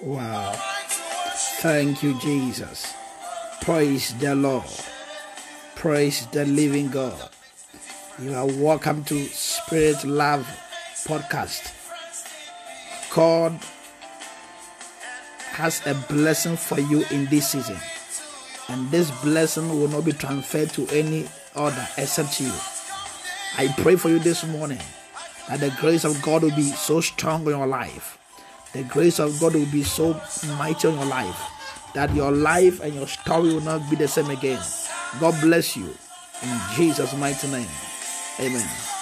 Wow. Thank you, Jesus. Praise the Lord. Praise the living God. You are welcome to Spirit Love Podcast. God has a blessing for you in this season, and this blessing will not be transferred to any other except you. I pray for you this morning that the grace of God will be so strong in your life. The grace of God will be so mighty in your life that your life and your story will not be the same again. God bless you in Jesus' mighty name. Amen.